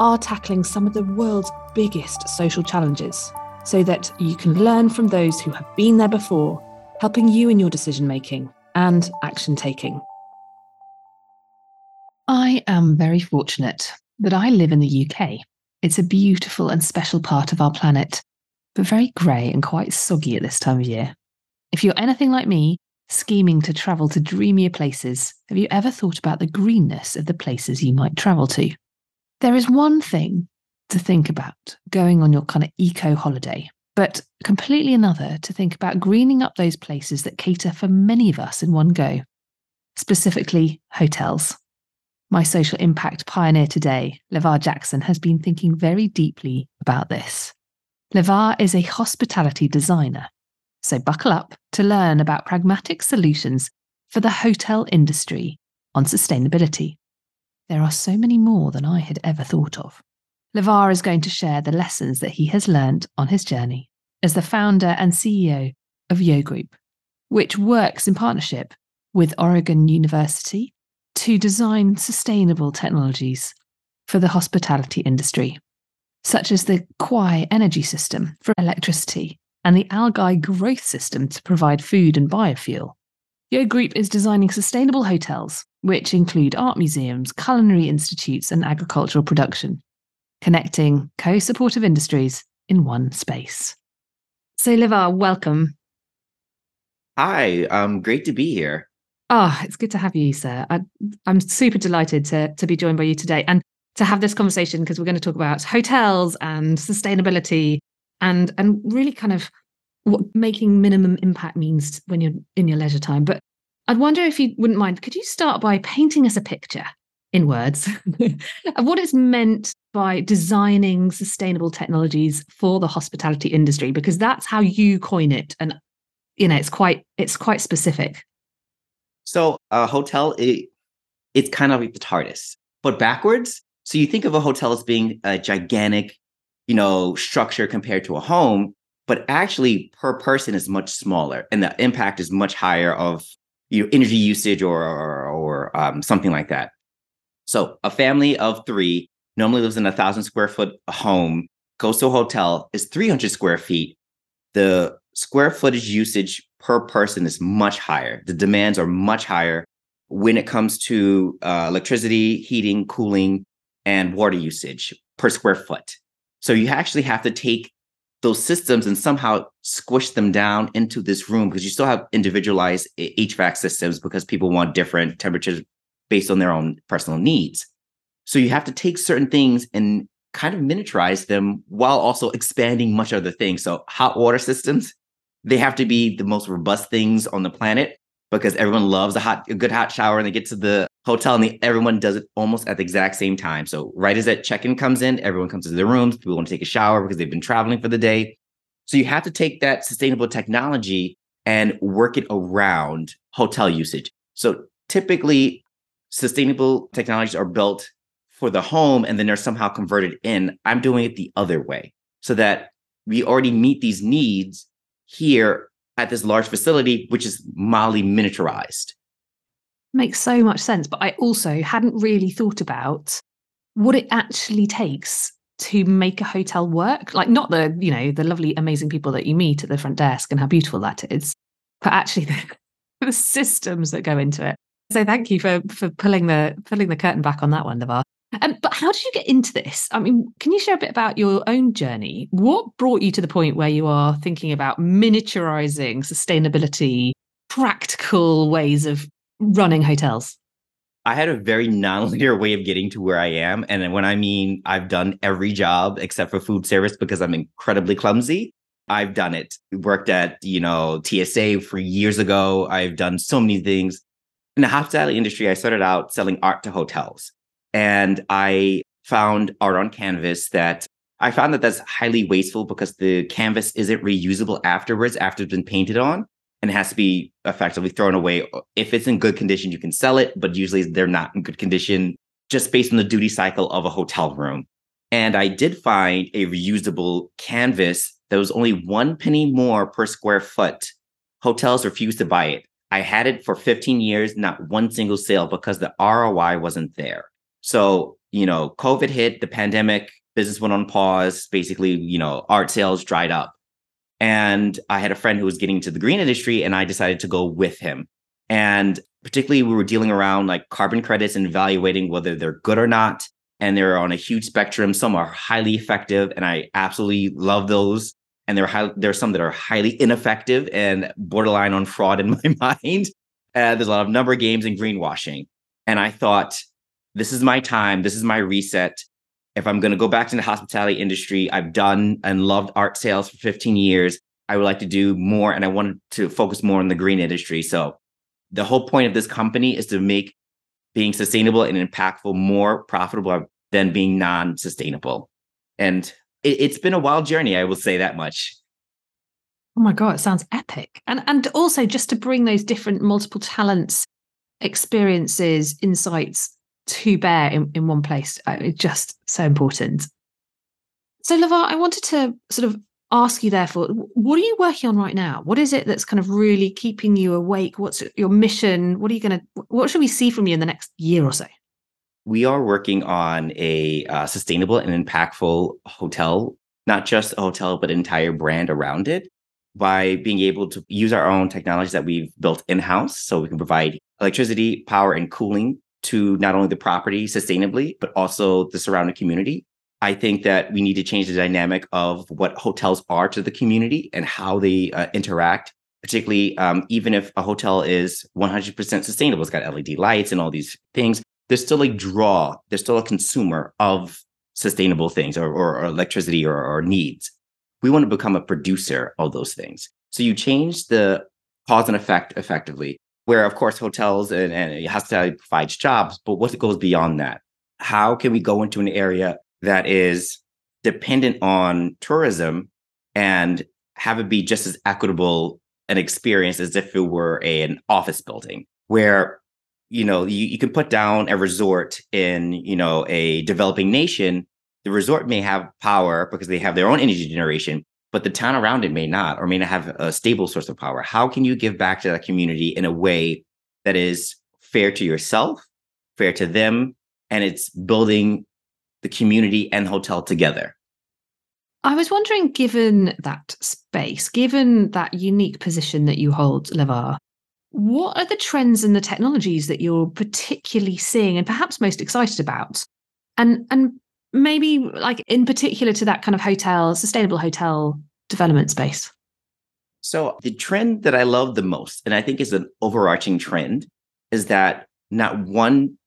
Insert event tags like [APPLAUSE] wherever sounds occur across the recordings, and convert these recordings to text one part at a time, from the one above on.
are tackling some of the world's biggest social challenges so that you can learn from those who have been there before, helping you in your decision making and action taking. I am very fortunate that I live in the UK. It's a beautiful and special part of our planet, but very grey and quite soggy at this time of year. If you're anything like me, scheming to travel to dreamier places, have you ever thought about the greenness of the places you might travel to? There is one thing to think about going on your kind of eco holiday, but completely another to think about greening up those places that cater for many of us in one go, specifically hotels. My social impact pioneer today, Levar Jackson, has been thinking very deeply about this. Levar is a hospitality designer, so buckle up to learn about pragmatic solutions for the hotel industry on sustainability. There are so many more than I had ever thought of. Levar is going to share the lessons that he has learned on his journey as the founder and CEO of Yogh Group, which works in partnership with Oregon University to design sustainable technologies for the hospitality industry, such as the Quai energy system for electricity and the algae growth system to provide food and biofuel. Yogh Group is designing sustainable hotels, which include art museums, culinary institutes, and agricultural production, connecting co supportive industries in one space. So, Levar, welcome. Hi, um, great to be here. Ah, oh, it's good to have you, sir. I, am super delighted to, to be joined by you today and to have this conversation because we're going to talk about hotels and sustainability and and really kind of what making minimum impact means when you're in your leisure time. But I'd wonder if you wouldn't mind, could you start by painting us a picture in words [LAUGHS] of what it's meant by designing sustainable technologies for the hospitality industry? Because that's how you coin it. And you know, it's quite it's quite specific. So a hotel, it, it's kind of like the TARDIS, but backwards. So you think of a hotel as being a gigantic, you know, structure compared to a home but actually per person is much smaller and the impact is much higher of you know, energy usage or or, or um, something like that. So a family of three normally lives in a thousand square foot home, goes to a hotel, is 300 square feet. The square footage usage per person is much higher. The demands are much higher when it comes to uh, electricity, heating, cooling, and water usage per square foot. So you actually have to take those systems and somehow squish them down into this room because you still have individualized HVAC systems because people want different temperatures based on their own personal needs. So you have to take certain things and kind of miniaturize them while also expanding much other things. So hot water systems, they have to be the most robust things on the planet because everyone loves a hot, a good hot shower and they get to the hotel and everyone does it almost at the exact same time. So right as that check-in comes in, everyone comes to their rooms. People want to take a shower because they've been traveling for the day. So you have to take that sustainable technology and work it around hotel usage. So typically, sustainable technologies are built for the home and then they're somehow converted in. I'm doing it the other way so that we already meet these needs here at this large facility, which is mildly miniaturized. Makes so much sense. But I also hadn't really thought about what it actually takes to make a hotel work. Like not the, you know, the lovely, amazing people that you meet at the front desk and how beautiful that is, but actually the, [LAUGHS] the systems that go into it. So thank you for for pulling the pulling the curtain back on that one, Levar. Um, but how did you get into this? I mean, can you share a bit about your own journey? What brought you to the point where you are thinking about miniaturizing sustainability, practical ways of running hotels? I had a very nonlinear way of getting to where I am. And when I mean I've done every job except for food service because I'm incredibly clumsy, I've done it. Worked at, you know, TSA for years ago. I've done so many things. In the hospitality industry, I started out selling art to hotels. And I found art on canvas that I found that that's highly wasteful because the canvas isn't reusable afterwards after it's been painted on and it has to be effectively thrown away. If it's in good condition, you can sell it, but usually they're not in good condition just based on the duty cycle of a hotel room. And I did find a reusable canvas that was only one penny more per square foot. Hotels refused to buy it. I had it for 15 years, not one single sale because the ROI wasn't there. So, you know, COVID hit, the pandemic, business went on pause. Basically, you know, art sales dried up. And I had a friend who was getting into the green industry, and I decided to go with him. And particularly, we were dealing around like carbon credits and evaluating whether they're good or not. And they're on a huge spectrum. Some are highly effective, and I absolutely love those. And there are high, there are some that are highly ineffective and borderline on fraud in [LAUGHS] my mind. Uh, there's a lot of number games and greenwashing. And I thought, this is my time. This is my reset if I'm going to go back to the hospitality industry, I've done and loved art sales for 15 years. I would like to do more and I wanted to focus more on the green industry. So the whole point of this company is to make being sustainable and impactful more profitable than being non-sustainable. And it, it's been a wild journey, I will say that much. Oh my god, it sounds epic. And and also just to bring those different multiple talents, experiences, insights to bear in, in one place. Uh, it's just so important. So, Levar, I wanted to sort of ask you, therefore, what are you working on right now? What is it that's kind of really keeping you awake? What's your mission? What are you going to, what should we see from you in the next year or so? We are working on a uh, sustainable and impactful hotel, not just a hotel, but an entire brand around it by being able to use our own technologies that we've built in house. So we can provide electricity, power, and cooling to not only the property sustainably, but also the surrounding community. I think that we need to change the dynamic of what hotels are to the community and how they uh, interact. Particularly, um, even if a hotel is 100% sustainable, it's got LED lights and all these things. There's still a draw. There's still a consumer of sustainable things or, or, or electricity or, or needs. We want to become a producer of those things. So you change the cause and effect effectively where of course hotels and, and hospitality provides jobs, but what goes beyond that? How can we go into an area that is dependent on tourism and have it be just as equitable an experience as if it were a, an office building where you know you, you can put down a resort in you know a developing nation the resort may have power because they have their own energy generation but the town around it may not or may not have a stable source of power. How can you give back to that community in a way that is fair to yourself, fair to them, and it's building the community and hotel together? I was wondering, given that space, given that unique position that you hold, Levar, what are the trends and the technologies that you're particularly seeing and perhaps most excited about? And and maybe like in particular to that kind of hotel, sustainable hotel development space? So, the trend that I love the most, and I think is an overarching trend, is that not one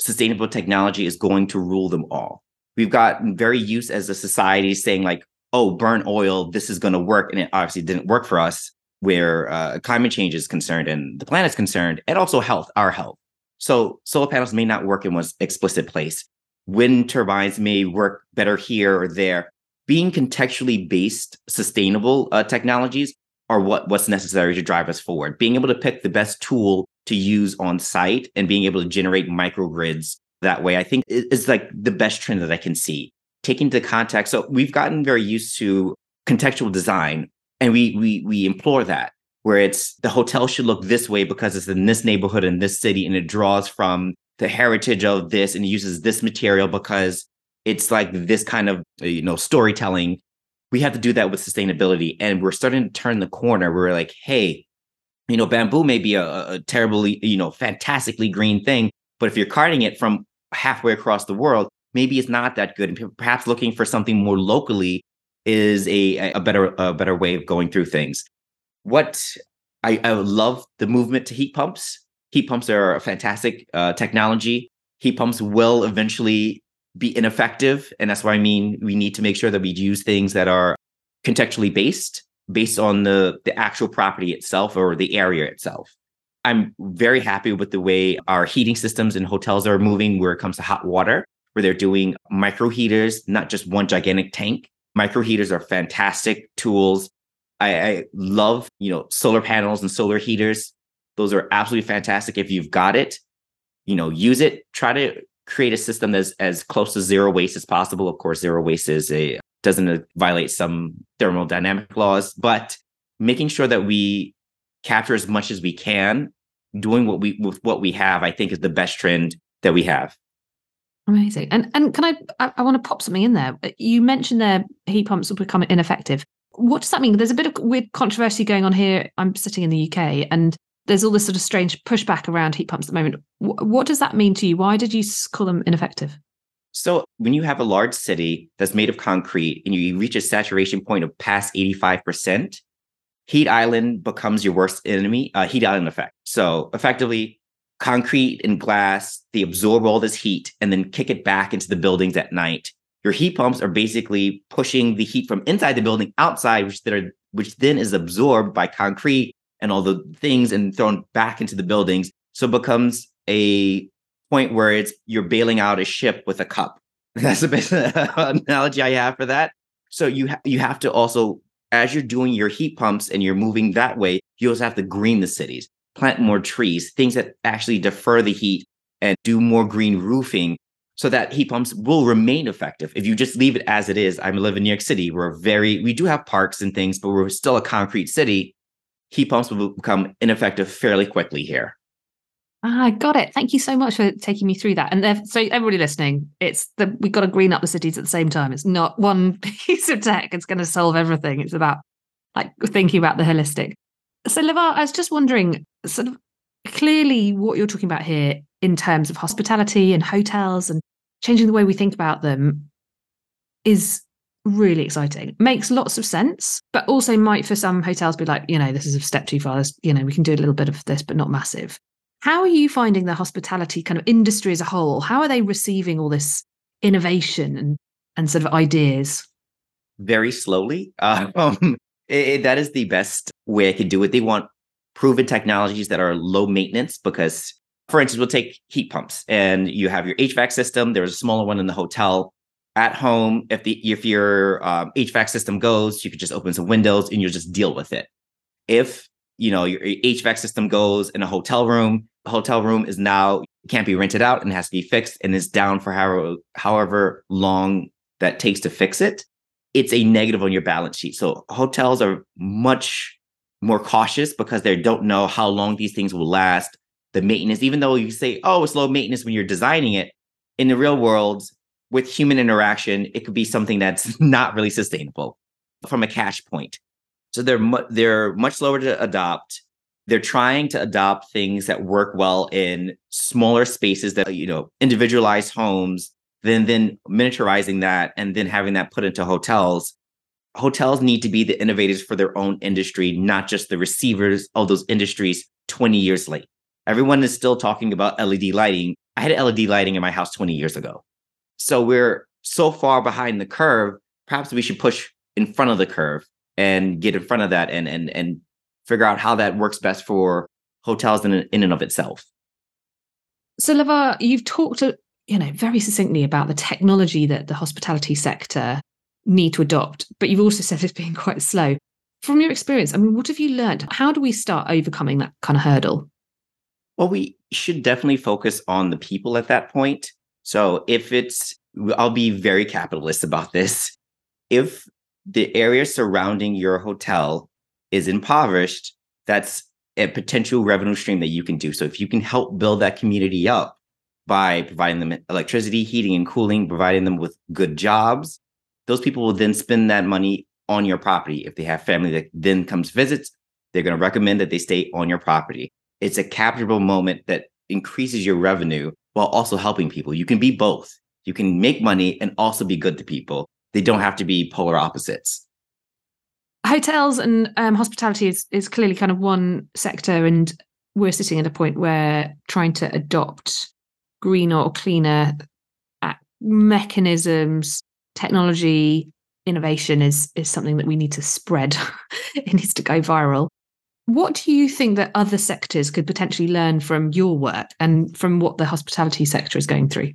sustainable technology is going to rule them all. We've gotten very used as a society saying, like, oh, burn oil, this is going to work. And it obviously didn't work for us where uh, climate change is concerned and the planet's concerned, and also health, our health. So, solar panels may not work in one explicit place wind turbines may work better here or there. Being contextually based, sustainable uh, technologies are what, what's necessary to drive us forward. Being able to pick the best tool to use on site and being able to generate microgrids that way, I think is like the best trend that I can see. Taking the context, so we've gotten very used to contextual design, and we we we implore that where it's the hotel should look this way because it's in this neighborhood in this city and it draws from the heritage of this and uses this material because it's like this kind of uh, you know storytelling. We have to do that with sustainability. And we're starting to turn the corner. We're like hey you know bamboo may be a, a terribly you know fantastically green thing but if you're carting it from halfway across the world maybe it's not that good. And perhaps looking for something more locally is a, a better a better way of going through things. What I, I love the movement to heat pumps heat pumps are a fantastic uh, technology. Heat pumps will eventually be ineffective. And that's why I mean we need to make sure that we use things that are contextually based, based on the, the actual property itself or the area itself. I'm very happy with the way our heating systems in hotels are moving where it comes to hot water, where they're doing micro heaters, not just one gigantic tank. Micro heaters are fantastic tools. I, I love, you know, solar panels and solar heaters. Those are absolutely fantastic. If you've got it, you know, use it. Try to create a system that's as close to zero waste as possible. Of course, zero waste is a doesn't uh, violate some thermodynamic laws, but making sure that we capture as much as we can, doing what we with what we have, I think is the best trend that we have. Amazing. And and can I I, I want to pop something in there. Uh, you mentioned there heat pumps will become ineffective. What does that mean? There's a bit of weird controversy going on here. I'm sitting in the UK and there's all this sort of strange pushback around heat pumps at the moment. what does that mean to you? Why did you call them ineffective? So, when you have a large city that's made of concrete and you reach a saturation point of past 85%, heat island becomes your worst enemy, uh, heat island effect. So, effectively, concrete and glass, they absorb all this heat and then kick it back into the buildings at night. Your heat pumps are basically pushing the heat from inside the building outside, which, are, which then is absorbed by concrete and all the things and thrown back into the buildings. So it becomes a point where it's you're bailing out a ship with a cup. [LAUGHS] That's the best [LAUGHS] analogy I have for that. So you ha- you have to also, as you're doing your heat pumps and you're moving that way, you also have to green the cities, plant more trees, things that actually defer the heat and do more green roofing so that heat pumps will remain effective. If you just leave it as it is, I live in New York City. We're very, we do have parks and things, but we're still a concrete city heat pumps will become ineffective fairly quickly here. Ah, I got it. Thank you so much for taking me through that. And so, everybody listening, it's the we've got to green up the cities at the same time. It's not one [LAUGHS] piece of tech. It's going to solve everything. It's about like thinking about the holistic. So, Levar, I was just wondering, sort of clearly, what you're talking about here in terms of hospitality and hotels and changing the way we think about them is really exciting. Makes lots of sense, but also might for some hotels be like, you know, this is a step too far. This, you know, we can do a little bit of this, but not massive. How are you finding the hospitality kind of industry as a whole? How are they receiving all this innovation and and sort of ideas? Very slowly. [LAUGHS] Um, it, that is the best way I could do it. They want proven technologies that are low maintenance because, for instance, we'll take heat pumps and you have your HVAC system. There's a smaller one in the hotel at home if the if your um, HVAC system goes, you could just open some windows and you'll just deal with it. If you know your HVAC system goes in a hotel room, the hotel room is now can't be rented out and has to be fixed and is down for however however long that takes to fix it. It's a negative on your balance sheet. So hotels are much more cautious because they don't know how long these things will last. The maintenance, even though you say, oh, it's low maintenance when you're designing it, in the real world, with human interaction, it could be something that's [LAUGHS] not really sustainable from a cash point. So they're mu- they're much slower to adopt. They're trying to adopt things that work well in smaller spaces that you know individualized homes. Then then miniaturizing that and then having that put into hotels. Hotels need to be the innovators for their own industry, not just the receivers of those industries 20 years late. Everyone is still talking about LED lighting. I had LED lighting in my house 20 years ago. So we're so far behind the curve. Perhaps we should push in front of the curve and get in front of that and and and figure out how that works best for hotels in in and of itself. So Levar, you've talked to, you know very succinctly about the technology that the hospitality sector need to adopt, but you've also said it's being [LAUGHS] quite slow. From your experience, I mean, what have you learned? How do we start overcoming that kind of hurdle? Well, we should definitely focus on the people at that point. So if it's, I'll be very capitalist about this. If the area surrounding your hotel is impoverished, that's a potential revenue stream that you can do. So if you can help build that community up by providing them electricity, heating, and cooling, providing them with good jobs, those people will then spend that money on your property. If they have family that then comes visits, they're going to recommend that they stay on your property. It's a capturable moment that increases your revenue while also helping people. You can be both. You can make money and also be good to people. They don't have to be polar opposites. Hotels and um, hospitality is, is clearly kind of one sector, and we're sitting at a point where trying to adopt greener or cleaner uh, mechanisms, technology, innovation is is something that we need to spread. [LAUGHS] it needs to go viral. What do you think that other sectors could potentially learn from your work and from what the hospitality sector is going through?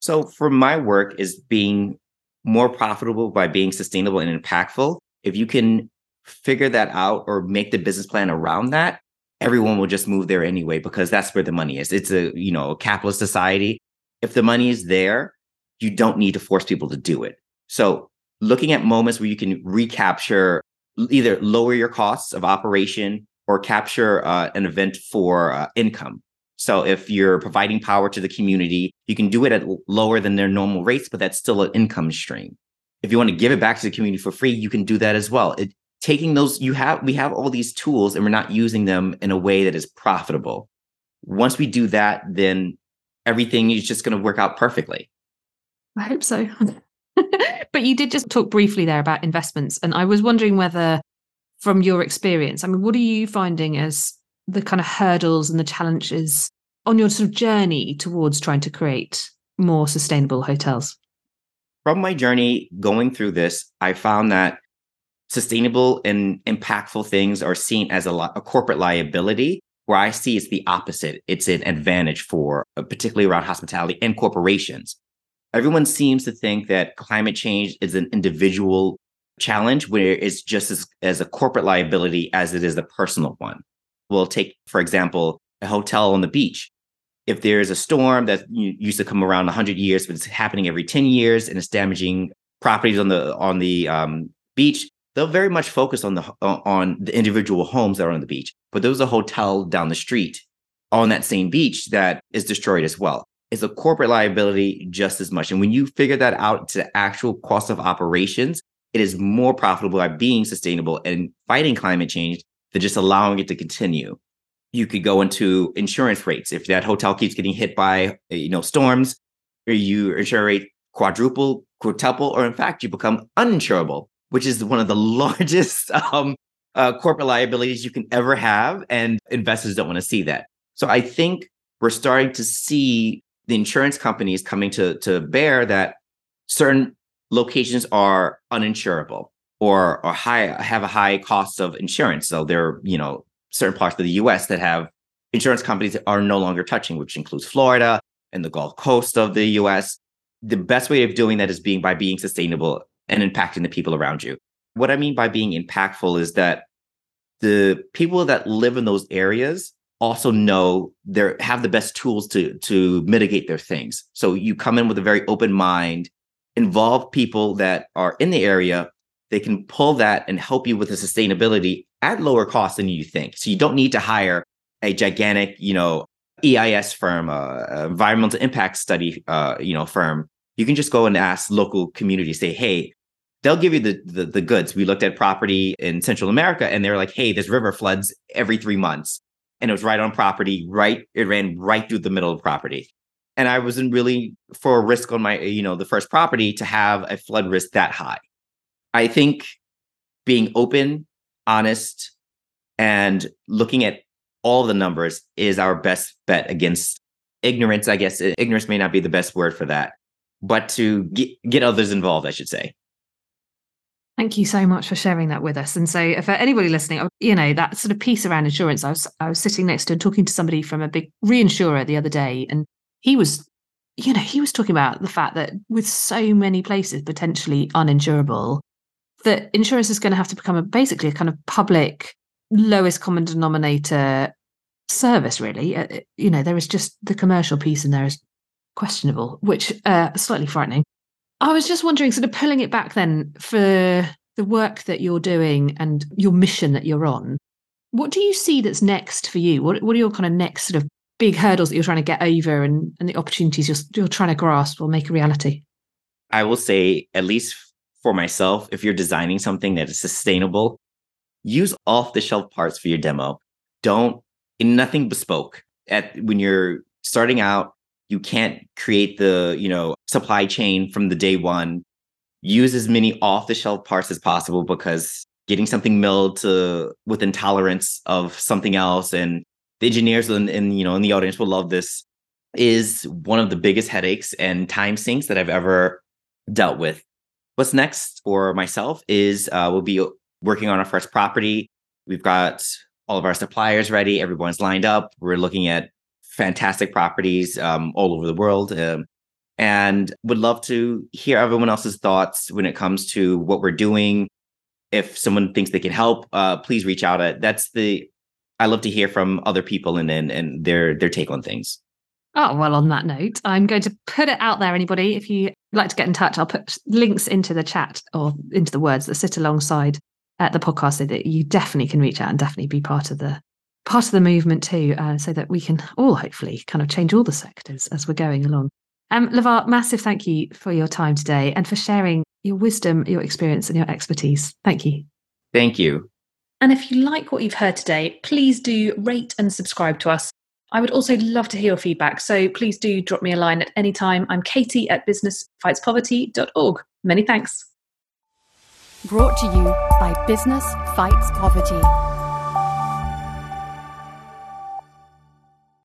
So for my work is being more profitable by being sustainable and impactful. If you can figure that out or make the business plan around that, everyone will just move there anyway because that's where the money is. It's a, you know, a capitalist society. If the money is there, you don't need to force people to do it. So looking at moments where you can recapture either lower your costs of operation or capture uh, an event for uh, income. So if you're providing power to the community, you can do it at lower than their normal rates, but that's still an income stream. If you want to give it back to the community for free, you can do that as well. It, taking those, you have we have all these tools, and we're not using them in a way that is profitable. Once we do that, then everything is just going to work out perfectly. I hope so. [LAUGHS] but you did just talk briefly there about investments, and I was wondering whether, from your experience, I mean, what are you finding as the kind of hurdles and the challenges on your sort of journey towards trying to create more sustainable hotels? From my journey going through this, I found that sustainable and impactful things are seen as a, a corporate liability, where I see it's the opposite. It's an advantage for, uh, particularly around hospitality and corporations. Everyone seems to think that climate change is an individual challenge where it's just as, as a corporate liability as it is a personal one. We'll take, for example, a hotel on the beach. If there's a storm that used to come around 100 years, but it's happening every 10 years and it's damaging properties on the on the um, beach, they'll very much focus on the on the individual homes that are on the beach. But there's a hotel down the street on that same beach that is destroyed as well. It's a corporate liability just as much. And when you figure that out to the actual cost of operations, it is more profitable by being sustainable and fighting climate change than just allowing it to continue. You could go into insurance rates. If that hotel keeps getting hit by you know storms, or you insure rate quadruple, quintuple, or in fact you become uninsurable, which is one of the [LAUGHS] largest um, uh, corporate liabilities you can ever have, and investors don't want to see that. So I think we're starting to see the insurance companies coming to to bear that certain locations are uninsurable or or high have a high cost of insurance. So there are, you know, certain parts of the US that have insurance companies that are no longer touching, which includes Florida and the Gulf Coast of the US. The best way of doing that is being by being sustainable and impacting the people around you. What I mean by being impactful is that the people that live in those areas also know they have the best tools to to mitigate their things. So you come in with a very open mind, involve people that are in the area they can pull that and help you with the sustainability at lower cost than you think. So you don't need to hire a gigantic, you know, EIS firm, uh, environmental impact study, uh, you know, firm. You can just go and ask local communities, say, hey, they'll give you the, the, the goods. We looked at property in Central America, and they're like, hey, this river floods every three months, and it was right on property, right? It ran right through the middle of property, and I wasn't really for a risk on my, you know, the first property to have a flood risk that high. I think being open, honest, and looking at all the numbers is our best bet against ignorance. I guess ignorance may not be the best word for that, but to get, get others involved, I should say. Thank you so much for sharing that with us. And so, for anybody listening, you know that sort of piece around insurance, I was I was sitting next to and talking to somebody from a big reinsurer the other day, and he was, you know, he was talking about the fact that with so many places potentially uninsurable, that insurance is going to have to become a, basically a kind of public lowest common denominator service really uh, you know there is just the commercial piece in there is questionable which uh slightly frightening i was just wondering sort of pulling it back then for the work that you're doing and your mission that you're on what do you see that's next for you what, what are your kind of next sort of big hurdles that you're trying to get over and, and the opportunities you're, you're trying to grasp or make a reality i will say at least for myself, if you're designing something that is sustainable, use off the shelf parts for your demo. Don't in nothing bespoke. At when you're starting out, you can't create the, you know, supply chain from the day one. Use as many off the shelf parts as possible because getting something milled to with intolerance of something else and the engineers and, and you know in the audience will love this is one of the biggest headaches and time sinks that I've ever dealt with. What's next for myself is uh, we'll be working on our first property. We've got all of our suppliers ready. Everyone's lined up. We're looking at fantastic properties um, all over the world. Um, and would love to hear everyone else's thoughts when it comes to what we're doing. If someone thinks they can help, uh, please reach out. At that's the I love to hear from other people and and, and their their take on things. Oh, well, on that note, I'm going to put it out there, anybody. If you like to get in touch, I'll put links into the chat or into the words that sit alongside at the podcast so that you definitely can reach out and definitely be part of the part of the movement too, uh, so that we can all hopefully kind of change all the sectors as we're going along. Um, Levar, massive thank you for your time today and for sharing your wisdom, your experience, and your expertise. Thank you. Thank you. And if you like what you've heard today, please do rate and subscribe to us. I would also love to hear your feedback, so please do drop me a line at any time. I'm Katie at businessfightspoverty.org. Many thanks. Brought to you by Business Fights Poverty.